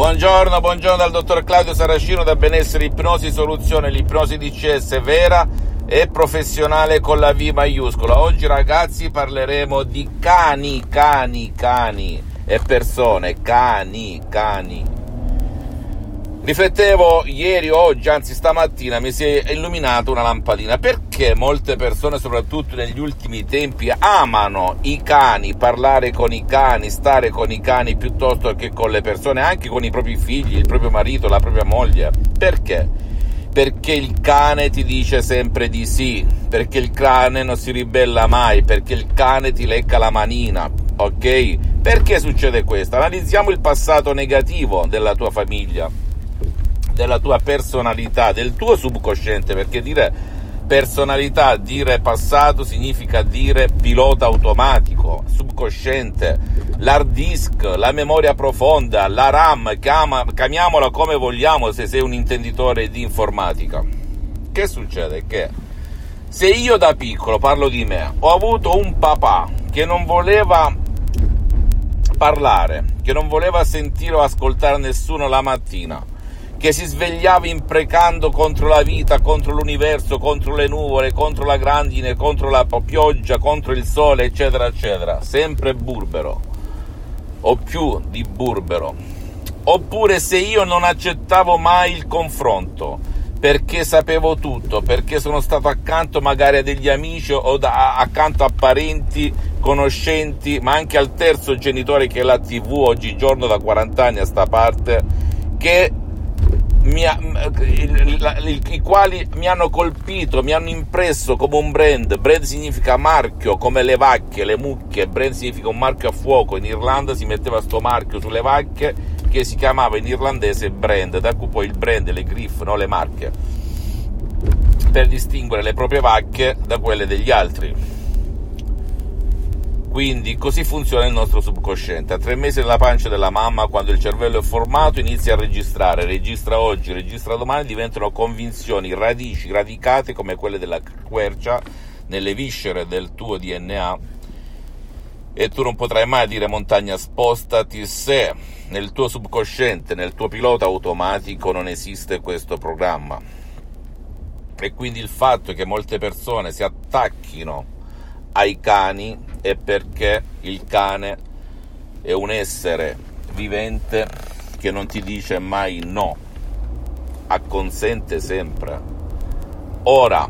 Buongiorno, buongiorno dal dottor Claudio Saracino da Benessere Ipnosi Soluzione, l'ipnosi DCS vera e professionale con la V maiuscola. Oggi ragazzi parleremo di cani, cani, cani e persone, cani, cani. Riflettevo ieri, oggi, anzi stamattina mi si è illuminata una lampadina. Perché molte persone, soprattutto negli ultimi tempi, amano i cani, parlare con i cani, stare con i cani piuttosto che con le persone, anche con i propri figli, il proprio marito, la propria moglie? Perché? Perché il cane ti dice sempre di sì, perché il cane non si ribella mai, perché il cane ti lecca la manina, ok? Perché succede questo? Analizziamo il passato negativo della tua famiglia della tua personalità, del tuo subconsciente, perché dire personalità, dire passato significa dire pilota automatico, subconsciente, l'hard disk, la memoria profonda, la RAM, chiama, chiamiamola come vogliamo se sei un intenditore di informatica. Che succede? Che se io da piccolo, parlo di me, ho avuto un papà che non voleva parlare, che non voleva sentire o ascoltare nessuno la mattina, che si svegliava imprecando contro la vita, contro l'universo, contro le nuvole, contro la grandine, contro la pioggia, contro il sole, eccetera, eccetera. Sempre burbero, o più di burbero. Oppure se io non accettavo mai il confronto, perché sapevo tutto, perché sono stato accanto magari a degli amici o da, accanto a parenti, conoscenti, ma anche al terzo genitore che è la TV oggigiorno da 40 anni a sta parte, che mi ha, i quali mi hanno colpito, mi hanno impresso come un brand. Brand significa marchio, come le vacche, le mucche. Brand significa un marchio a fuoco. In Irlanda si metteva sto marchio sulle vacche che si chiamava in irlandese brand, da cui poi il brand, le griff, no, le marche, per distinguere le proprie vacche da quelle degli altri. Quindi così funziona il nostro subconsciente. A tre mesi nella pancia della mamma, quando il cervello è formato, inizia a registrare. Registra oggi, registra domani, diventano convinzioni, radici radicate come quelle della quercia nelle viscere del tuo DNA. E tu non potrai mai dire montagna spostati se nel tuo subconsciente, nel tuo pilota automatico non esiste questo programma. E quindi il fatto che molte persone si attacchino ai cani è perché il cane è un essere vivente che non ti dice mai no, acconsente sempre. Ora,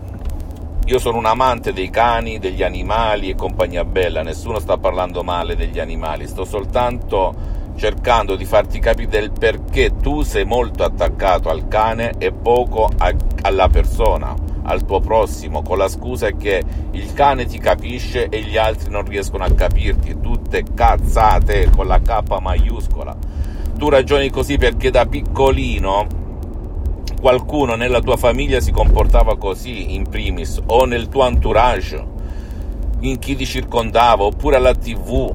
io sono un amante dei cani, degli animali e compagnia bella, nessuno sta parlando male degli animali, sto soltanto cercando di farti capire del perché tu sei molto attaccato al cane e poco a, alla persona al tuo prossimo con la scusa che il cane ti capisce e gli altri non riescono a capirti, tutte cazzate con la K maiuscola. Tu ragioni così perché da piccolino qualcuno nella tua famiglia si comportava così in primis o nel tuo entourage, in chi ti circondava oppure alla tv,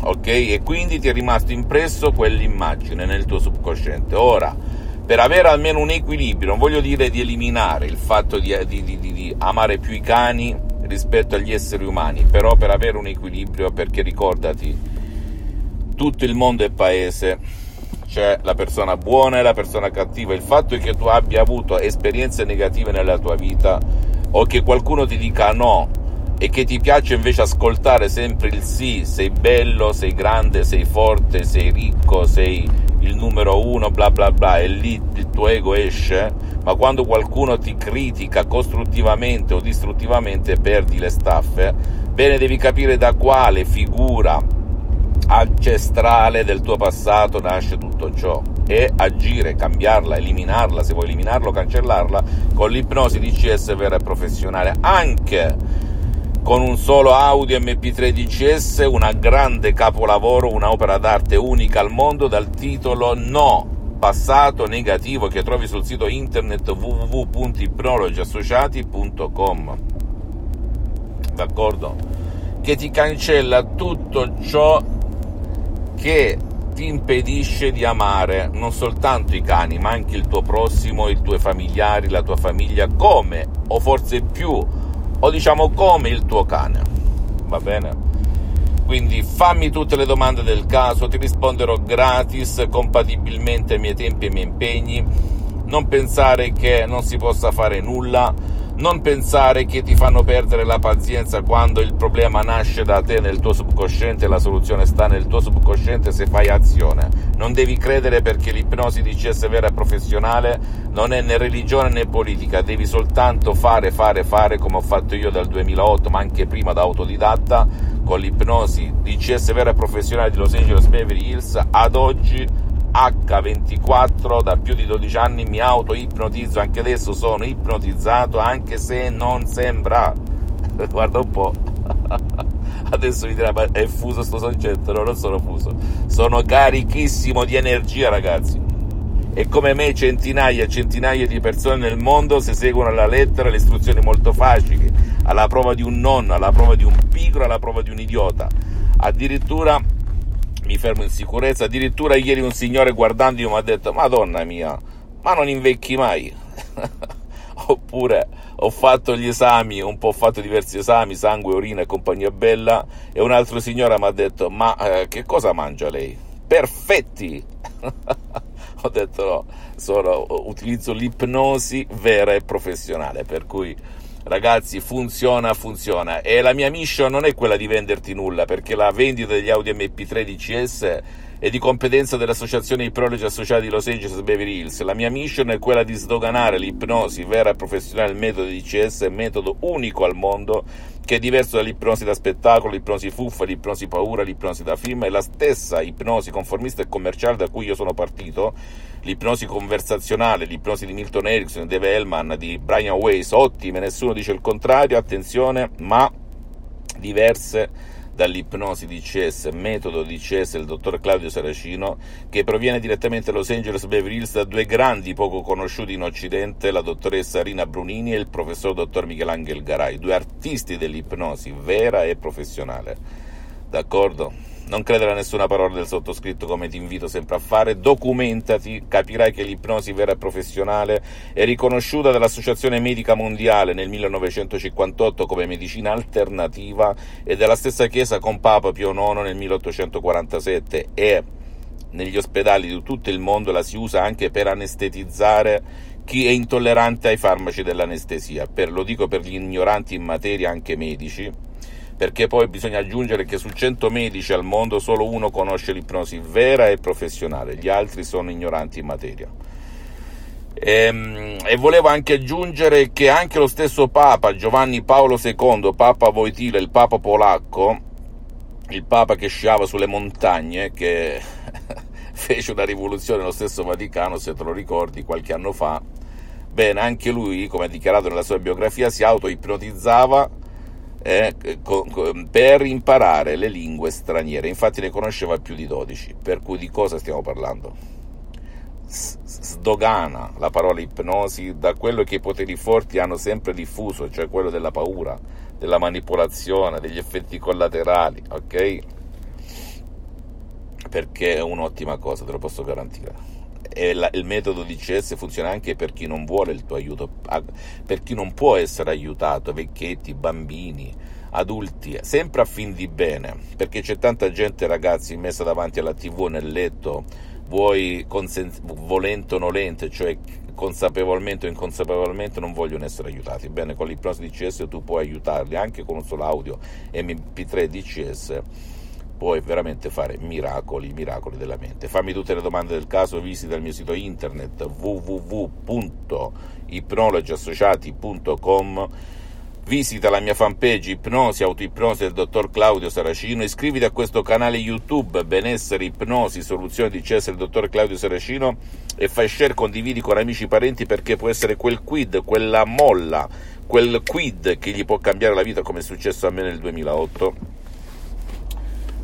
ok? E quindi ti è rimasto impresso quell'immagine nel tuo subconsciente. Ora, per avere almeno un equilibrio, non voglio dire di eliminare il fatto di, di, di, di, amare più i cani rispetto agli esseri umani, però per avere un equilibrio, perché ricordati, tutto il mondo è paese, c'è la persona buona e la persona cattiva, il fatto è che tu abbia avuto esperienze negative nella tua vita o che qualcuno ti dica no e che ti piace invece ascoltare sempre il sì, sei bello, sei grande, sei forte, sei ricco, sei il numero uno, bla bla bla, e lì il tuo ego esce, ma quando qualcuno ti critica costruttivamente o distruttivamente perdi le staffe, bene devi capire da quale figura ancestrale del tuo passato nasce tutto ciò. E agire, cambiarla, eliminarla, se vuoi eliminarlo, cancellarla con l'ipnosi DCS vera e professionale, anche con un solo Audi MP3 DCS, una grande capolavoro, un'opera d'arte unica al mondo dal titolo No, passato negativo che trovi sul sito internet www.ipnologiassociati.com. D'accordo? Che ti cancella tutto ciò che ti impedisce di amare non soltanto i cani, ma anche il tuo prossimo, i tuoi familiari, la tua famiglia, come o forse più o diciamo come il tuo cane. Va bene? quindi fammi tutte le domande del caso, ti risponderò gratis, compatibilmente ai miei tempi e ai miei impegni. Non pensare che non si possa fare nulla, non pensare che ti fanno perdere la pazienza quando il problema nasce da te nel tuo subconsciente e la soluzione sta nel tuo subconsciente se fai azione. Non devi credere perché l'ipnosi DCS vera e professionale non è né religione né politica, devi soltanto fare, fare, fare come ho fatto io dal 2008, ma anche prima da autodidatta, con l'ipnosi DCS vera e professionale di Los Angeles Beverly Hills ad oggi H24 da più di 12 anni mi auto-ipnotizzo, anche adesso sono ipnotizzato anche se non sembra. Guarda un po'. Adesso mi dirà, ma è fuso sto soggetto? No, non sono fuso. Sono carichissimo di energia, ragazzi. E come me centinaia e centinaia di persone nel mondo se seguono alla lettera le istruzioni molto facili, alla prova di un nonno, alla prova di un pigro, alla prova di un idiota. Addirittura mi fermo in sicurezza. Addirittura ieri un signore guardandomi mi ha detto: Madonna mia, ma non invecchi mai. Oppure ho fatto gli esami, un po' ho fatto diversi esami, sangue, urina e compagnia bella. E un altro signore mi ha detto: Ma eh, che cosa mangia lei? Perfetti! ho detto no, sono, utilizzo l'ipnosi vera e professionale, per cui Ragazzi, funziona, funziona. E la mia mission non è quella di venderti nulla, perché la vendita degli Audi MP3 DCS è di competenza dell'Associazione Ipnologi Associati di Los Angeles Beverly Hills. La mia mission è quella di sdoganare l'ipnosi vera e professionale, il metodo DCS, metodo unico al mondo, che è diverso dall'ipnosi da spettacolo, l'ipnosi fuffa, l'ipnosi paura, l'ipnosi da film, è la stessa ipnosi conformista e commerciale da cui io sono partito. L'ipnosi conversazionale, l'ipnosi di Milton Erickson, di Dave Hellman, di Brian Weiss, ottime, nessuno dice il contrario, attenzione, ma diverse dall'ipnosi DCS, metodo DCS del dottor Claudio Saracino, che proviene direttamente da Los Angeles Beverly Hills da due grandi poco conosciuti in Occidente, la dottoressa Rina Brunini e il professor dottor Michelangelo Garay, due artisti dell'ipnosi vera e professionale. D'accordo? Non credere a nessuna parola del sottoscritto come ti invito sempre a fare, documentati, capirai che l'ipnosi vera e professionale è riconosciuta dall'Associazione Medica Mondiale nel 1958 come medicina alternativa e dalla stessa Chiesa con Papa Pio IX nel 1847 e negli ospedali di tutto il mondo la si usa anche per anestetizzare chi è intollerante ai farmaci dell'anestesia, per, lo dico per gli ignoranti in materia anche medici, perché poi bisogna aggiungere che su 100 medici al mondo solo uno conosce l'ipnosi vera e professionale, gli altri sono ignoranti in materia. E, ehm, e, volevo anche aggiungere che anche lo stesso Papa Giovanni Paolo II, Papa Voitila, il Papa polacco, il Papa che sciava sulle montagne, che fece una rivoluzione nello stesso Vaticano, se te lo ricordi, qualche anno fa, bene, anche lui, come ha dichiarato nella sua biografia, si auto-ipnotizzava eh, per imparare le lingue straniere, infatti ne conosceva più di 12, per cui di cosa stiamo parlando? sdogana la parola ipnosi da quello che i poteri forti hanno sempre diffuso, cioè quello della paura, della manipolazione, degli effetti collaterali, ok? Perché è un'ottima cosa, te lo posso garantire la, il metodo di CS funziona anche per chi non vuole il tuo aiuto, per chi non può essere aiutato, vecchietti, bambini, adulti, sempre a fin di bene, perché c'è tanta gente, ragazzi, messa davanti alla tv nel letto, vuoi consent- volente o nolente, cioè consapevolmente o inconsapevolmente non vogliono essere aiutati. Bene, con l'ipnosi DCS tu puoi aiutarli anche con un solo audio MP3 DCS puoi veramente fare miracoli, miracoli della mente. Fammi tutte le domande del caso, visita il mio sito internet www.ipnologiassociati.com Visita la mia fanpage Ipnosi, Autoipnosi del dottor Claudio Saracino, iscriviti a questo canale YouTube Benessere, Ipnosi, Soluzioni di Cesare del dottor Claudio Saracino e fai share, condividi con amici e parenti perché può essere quel quid, quella molla, quel quid che gli può cambiare la vita come è successo a me nel 2008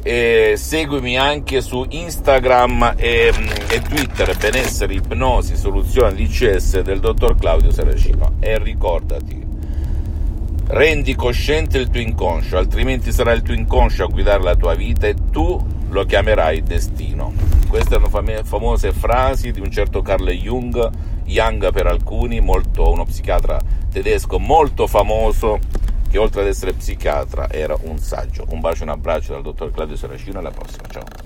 e seguimi anche su Instagram e, e, Twitter benessere ipnosi soluzione DCS del dottor Claudio Saracino. E ricordati rendi cosciente il tuo inconscio altrimenti sarà il tuo inconscio a guidare la tua vita e tu lo chiamerai destino. Queste erano fam- famose frasi di un certo Carl Jung Jung per alcuni molto, uno psichiatra tedesco molto famoso che oltre ad essere psichiatra era un saggio. Un bacio e un abbraccio dal dottor Claudio Saracino, alla prossima, ciao.